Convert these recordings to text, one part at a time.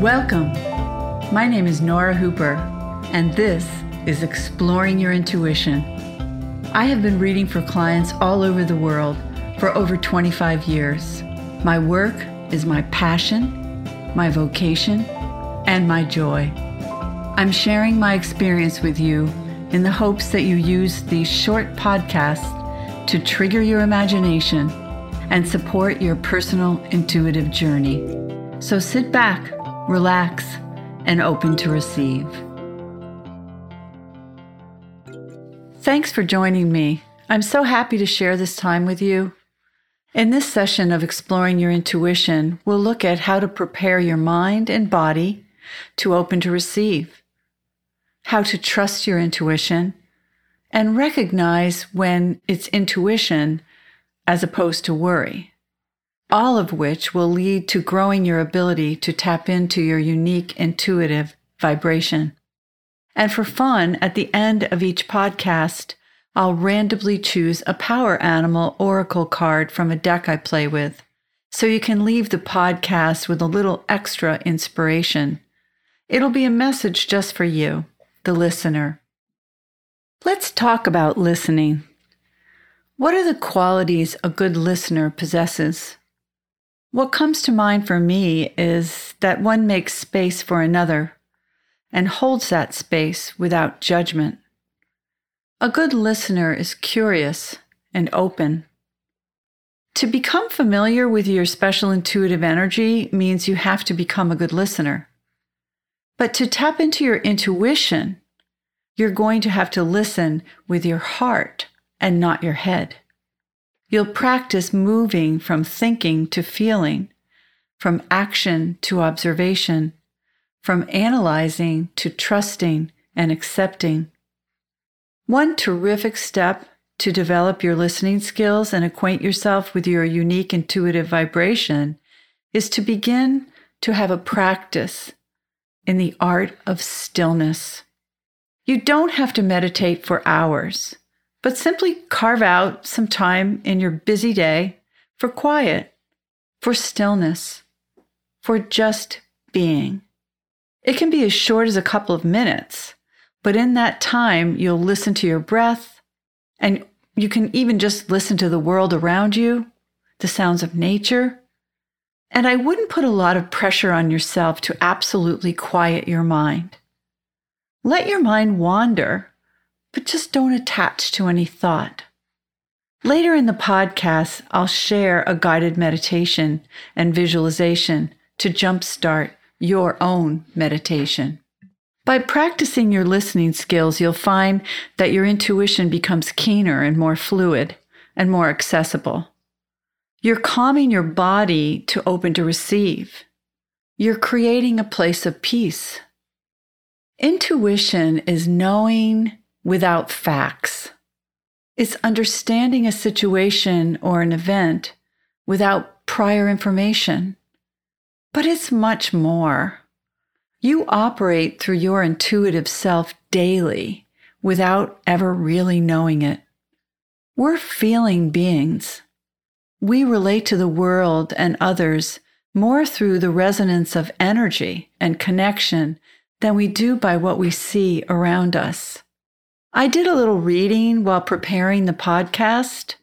Welcome. My name is Nora Hooper, and this is Exploring Your Intuition. I have been reading for clients all over the world for over 25 years. My work is my passion, my vocation, and my joy. I'm sharing my experience with you in the hopes that you use these short podcasts to trigger your imagination and support your personal intuitive journey. So sit back, relax, and open to receive. Thanks for joining me. I'm so happy to share this time with you. In this session of Exploring Your Intuition, we'll look at how to prepare your mind and body to open to receive, how to trust your intuition, and recognize when it's intuition as opposed to worry, all of which will lead to growing your ability to tap into your unique intuitive vibration. And for fun, at the end of each podcast, I'll randomly choose a power animal oracle card from a deck I play with, so you can leave the podcast with a little extra inspiration. It'll be a message just for you, the listener. Let's talk about listening. What are the qualities a good listener possesses? What comes to mind for me is that one makes space for another and holds that space without judgment. A good listener is curious and open. To become familiar with your special intuitive energy means you have to become a good listener. But to tap into your intuition, you're going to have to listen with your heart and not your head. You'll practice moving from thinking to feeling, from action to observation, from analyzing to trusting and accepting. One terrific step to develop your listening skills and acquaint yourself with your unique intuitive vibration is to begin to have a practice in the art of stillness. You don't have to meditate for hours but simply carve out some time in your busy day for quiet, for stillness, for just being. It can be as short as a couple of minutes, but in that time, you'll listen to your breath and you can even just listen to the world around you, the sounds of nature. And I wouldn't put a lot of pressure on yourself to absolutely quiet your mind. Let your mind wander but just don't attach to any thought. Later in the podcast, I'll share a guided meditation and visualization to jumpstart your own meditation. By practicing your listening skills, you'll find that your intuition becomes keener and more fluid and more accessible. You're calming your body to open to receive. You're creating a place of peace. Intuition is knowing without facts. It's understanding a situation or an event without prior information. But it's much more. You operate through your intuitive self daily without ever really knowing it. We're feeling beings. We relate to the world and others more through the resonance of energy and connection than we do by what we see around us. I did a little reading while preparing the podcast.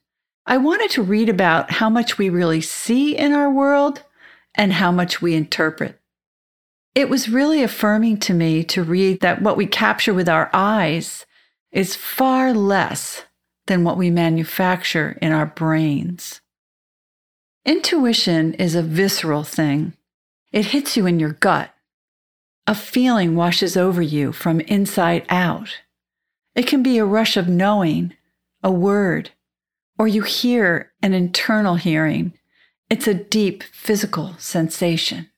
I wanted to read about how much we really see in our world and how much we interpret. It was really affirming to me to read that what we capture with our eyes is far less than what we manufacture in our brains. Intuition is a visceral thing. It hits you in your gut. A feeling washes over you from inside out. It can be a rush of knowing, a word, or you hear an internal hearing. It's a deep physical sensation.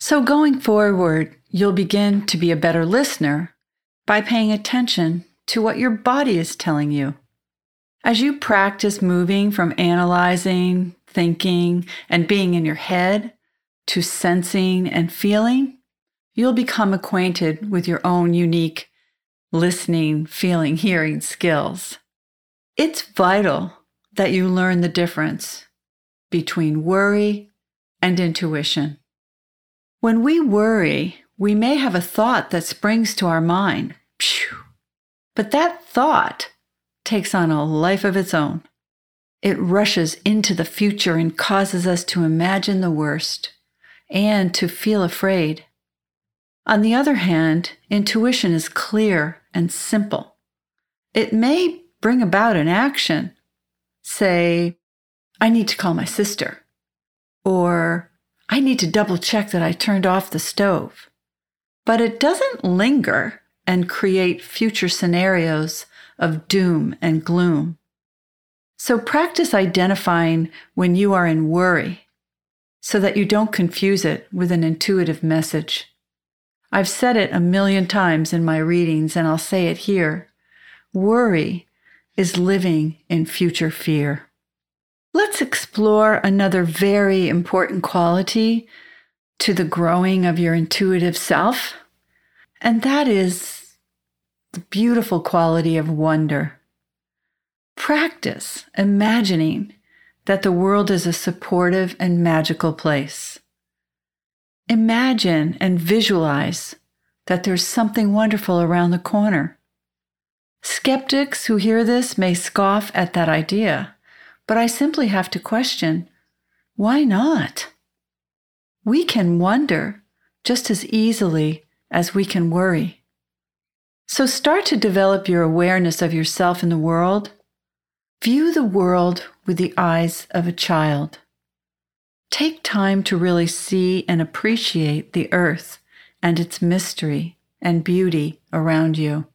So, going forward, you'll begin to be a better listener by paying attention to what your body is telling you. As you practice moving from analyzing, thinking, and being in your head to sensing and feeling, you'll become acquainted with your own unique listening, feeling, hearing skills. It's vital that you learn the difference between worry and intuition. When we worry, we may have a thought that springs to our mind. But that thought takes on a life of its own. It rushes into the future and causes us to imagine the worst and to feel afraid. On the other hand, intuition is clear and simple. It may bring about an action. Say, I need to call my sister. Or, I need to double check that I turned off the stove. But it doesn't linger and create future scenarios of doom and gloom. So practice identifying when you are in worry so that you don't confuse it with an intuitive message. I've said it a million times in my readings, and I'll say it here. Worry is living in future fear. Let's explore another very important quality to the growing of your intuitive self, and that is the beautiful quality of wonder. Practice imagining that the world is a supportive and magical place. Imagine and visualize that there's something wonderful around the corner. Skeptics who hear this may scoff at that idea, but I simply have to question why not? We can wonder just as easily as we can worry. So start to develop your awareness of yourself in the world. View the world with the eyes of a child. Take time to really see and appreciate the earth and its mystery and beauty around you.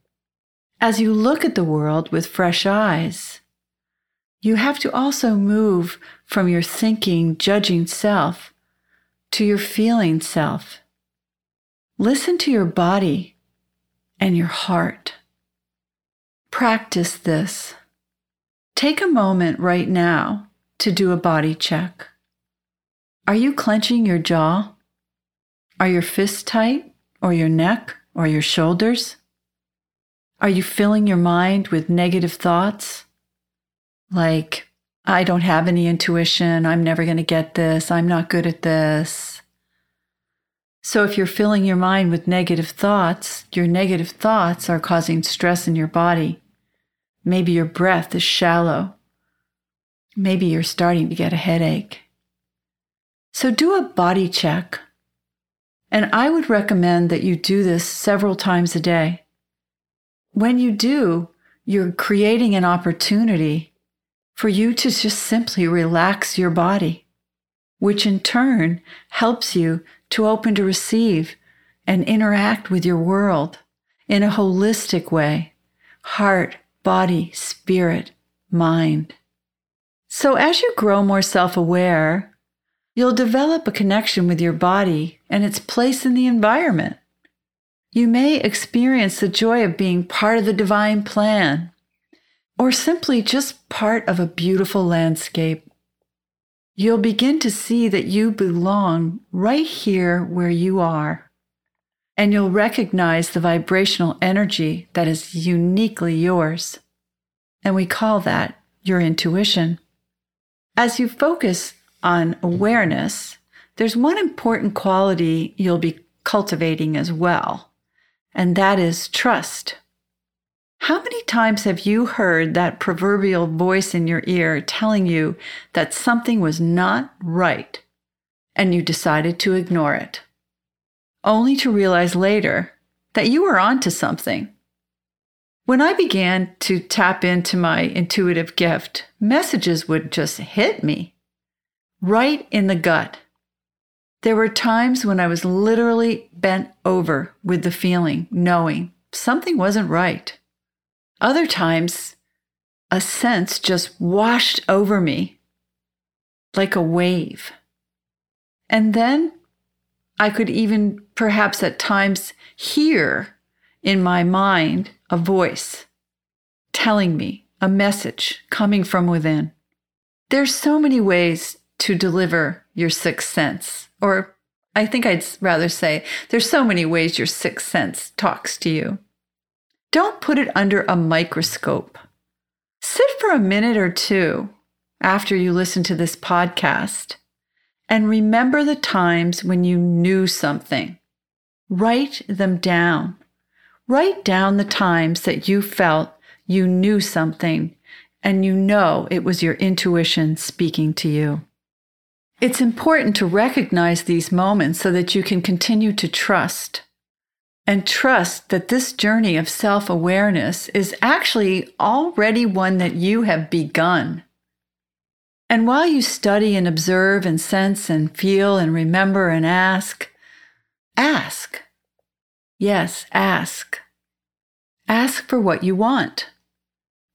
As you look at the world with fresh eyes, you have to also move from your thinking, judging self to your feeling self. Listen to your body and your heart. Practice this. Take a moment right now to do a body check. Are you clenching your jaw? Are your fists tight, or your neck, or your shoulders? Are you filling your mind with negative thoughts? Like, I don't have any intuition. I'm never going to get this. I'm not good at this. So, if you're filling your mind with negative thoughts, your negative thoughts are causing stress in your body Maybe your breath is shallow. Maybe you're starting to get a headache. So do a body check. And I would recommend that you do this several times a day. When you do, you're creating an opportunity for you to just simply relax your body, which in turn helps you to open to receive and interact with your world in a holistic way heart, body, spirit, mind. So as you grow more self aware, you'll develop a connection with your body and its place in the environment. You may experience the joy of being part of the divine plan, or simply just part of a beautiful landscape. You'll begin to see that you belong right here where you are, and you'll recognize the vibrational energy that is uniquely yours. And we call that your intuition. As you focus on awareness, there's one important quality you'll be cultivating as well, and that is trust. How many times have you heard that proverbial voice in your ear telling you that something was not right and you decided to ignore it, only to realize later that you were onto something? When I began to tap into my intuitive gift, messages would just hit me right in the gut. There were times when I was literally bent over with the feeling, knowing something wasn't right. Other times, a sense just washed over me like a wave. And then I could even perhaps at times hear in my mind a voice telling me a message coming from within. There's so many ways to deliver your sixth sense, or I think I'd rather say there's so many ways your sixth sense talks to you. Don't put it under a microscope. Sit for a minute or two after you listen to this podcast and remember the times when you knew something. Write them down. Write down the times that you felt you knew something and you know it was your intuition speaking to you. It's important to recognize these moments so that you can continue to trust and trust that this journey of self awareness is actually already one that you have begun. And while you study and observe and sense and feel and remember and ask, ask. Yes, ask. Ask for what you want.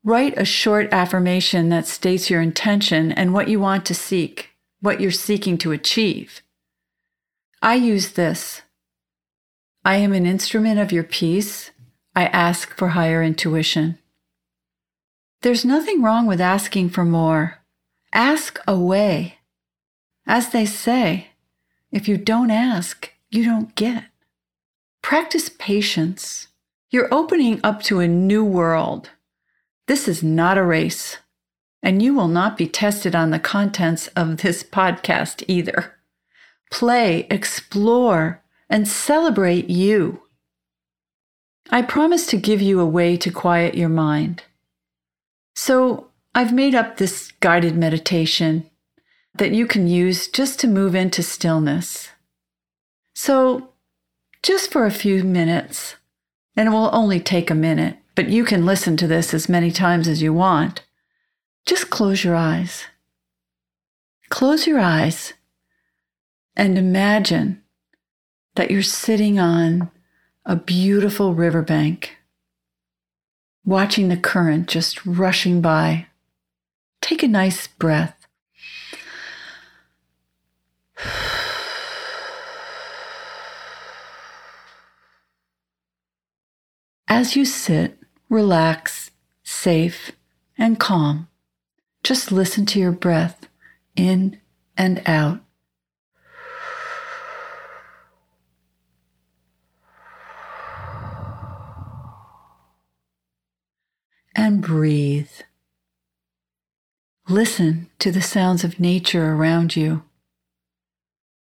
Write a short affirmation that states your intention and what you want to seek, what you're seeking to achieve. I use this I am an instrument of your peace. I ask for higher intuition. There's nothing wrong with asking for more. Ask away. As they say, if you don't ask, you don't get. Practice patience. You're opening up to a new world. This is not a race, and you will not be tested on the contents of this podcast either. Play, explore, and celebrate you. I promise to give you a way to quiet your mind. So I've made up this guided meditation that you can use just to move into stillness. So, just for a few minutes, and it will only take a minute, but you can listen to this as many times as you want. Just close your eyes. Close your eyes and imagine that you're sitting on a beautiful riverbank, watching the current just rushing by. Take a nice breath. As you sit, relax, safe, and calm, just listen to your breath in and out. And breathe. Listen to the sounds of nature around you.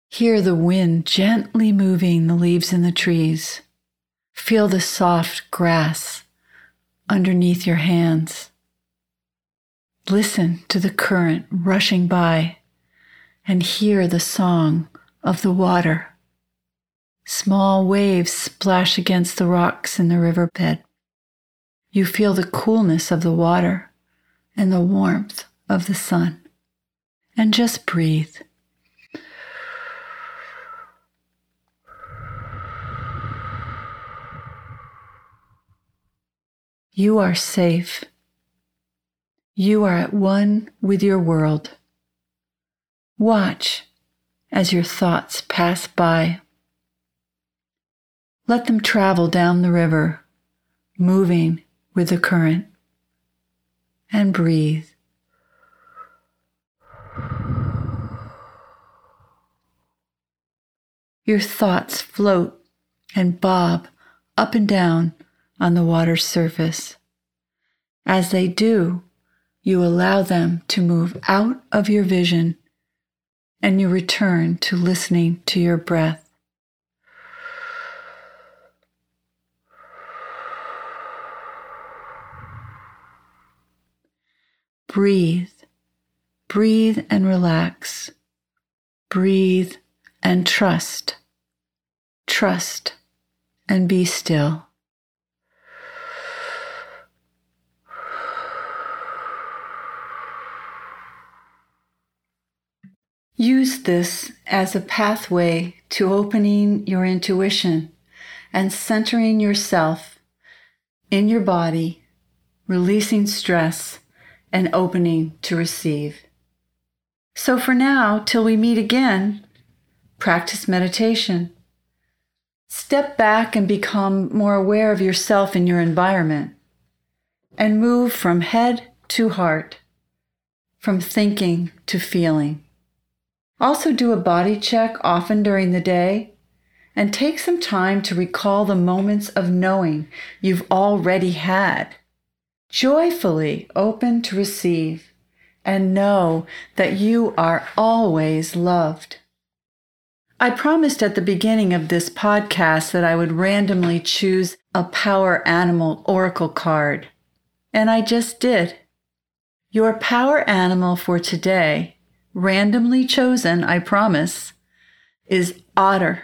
Hear the wind gently moving the leaves in the trees. Feel the soft grass underneath your hands. Listen to the current rushing by and hear the song of the water. Small waves splash against the rocks in the riverbed. You feel the coolness of the water and the warmth of the sun. And just breathe. You are safe. You are at one with your world. Watch as your thoughts pass by. Let them travel down the river, moving with the current, and breathe. Your thoughts float and bob up and down on the water's surface. As they do, you allow them to move out of your vision and you return to listening to your breath. Breathe, breathe and relax. Breathe and trust. Trust and be still. Use this as a pathway to opening your intuition and centering yourself in your body, releasing stress, and opening to receive. So for now, till we meet again, practice meditation. Step back and become more aware of yourself and your environment. And move from head to heart, from thinking to feeling. Also, do a body check often during the day and take some time to recall the moments of knowing you've already had. Joyfully open to receive and know that you are always loved. I promised at the beginning of this podcast that I would randomly choose a power animal oracle card, and I just did. Your power animal for today, randomly chosen, I promise, is otter.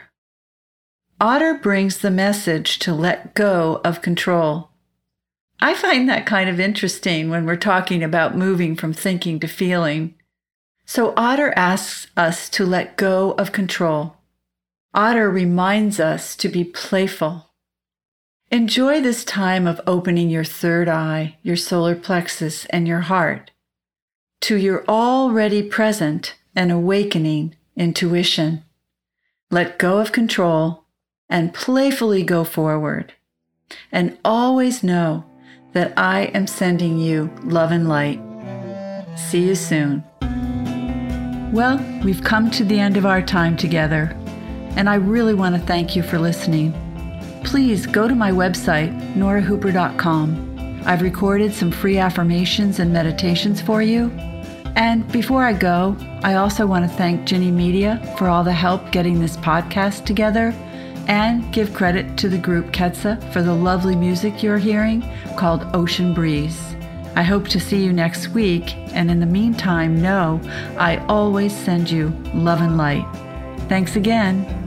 Otter brings the message to let go of control. I find that kind of interesting when we're talking about moving from thinking to feeling. So, Otter asks us to let go of control. Otter reminds us to be playful. Enjoy this time of opening your third eye, your solar plexus, and your heart to your already present and awakening intuition. Let go of control and playfully go forward. And always know that I am sending you love and light. See you soon. Well, we've come to the end of our time together, and I really want to thank you for listening. Please go to my website, norahooper.com. I've recorded some free affirmations and meditations for you. And before I go, I also want to thank Ginny Media for all the help getting this podcast together and give credit to the group Ketsa for the lovely music you're hearing called Ocean Breeze. I hope to see you next week, and in the meantime, know I always send you love and light. Thanks again.